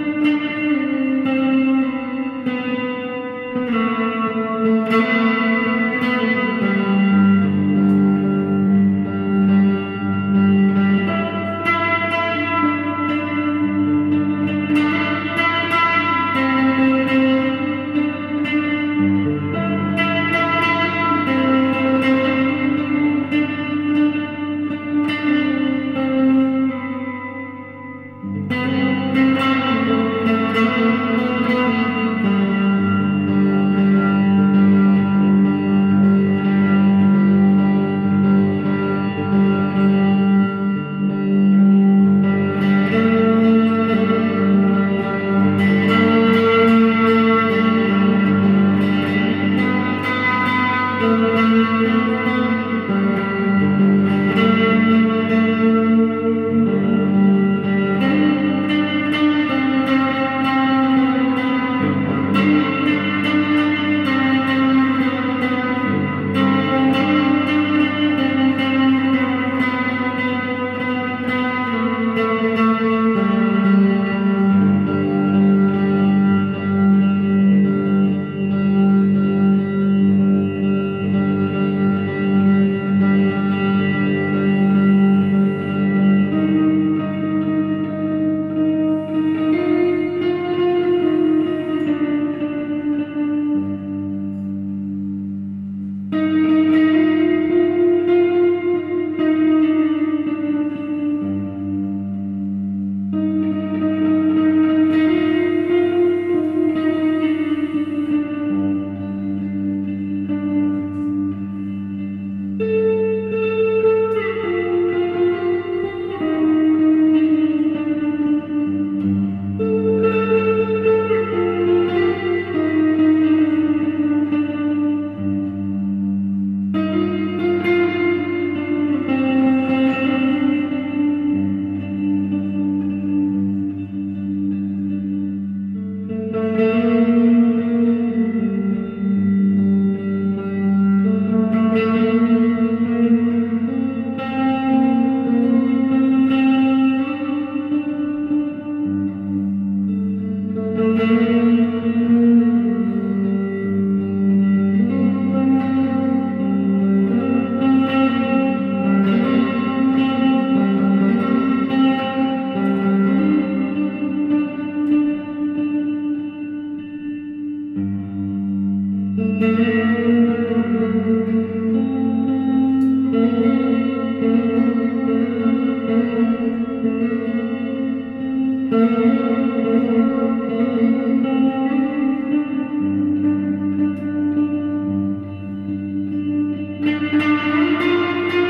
Música Música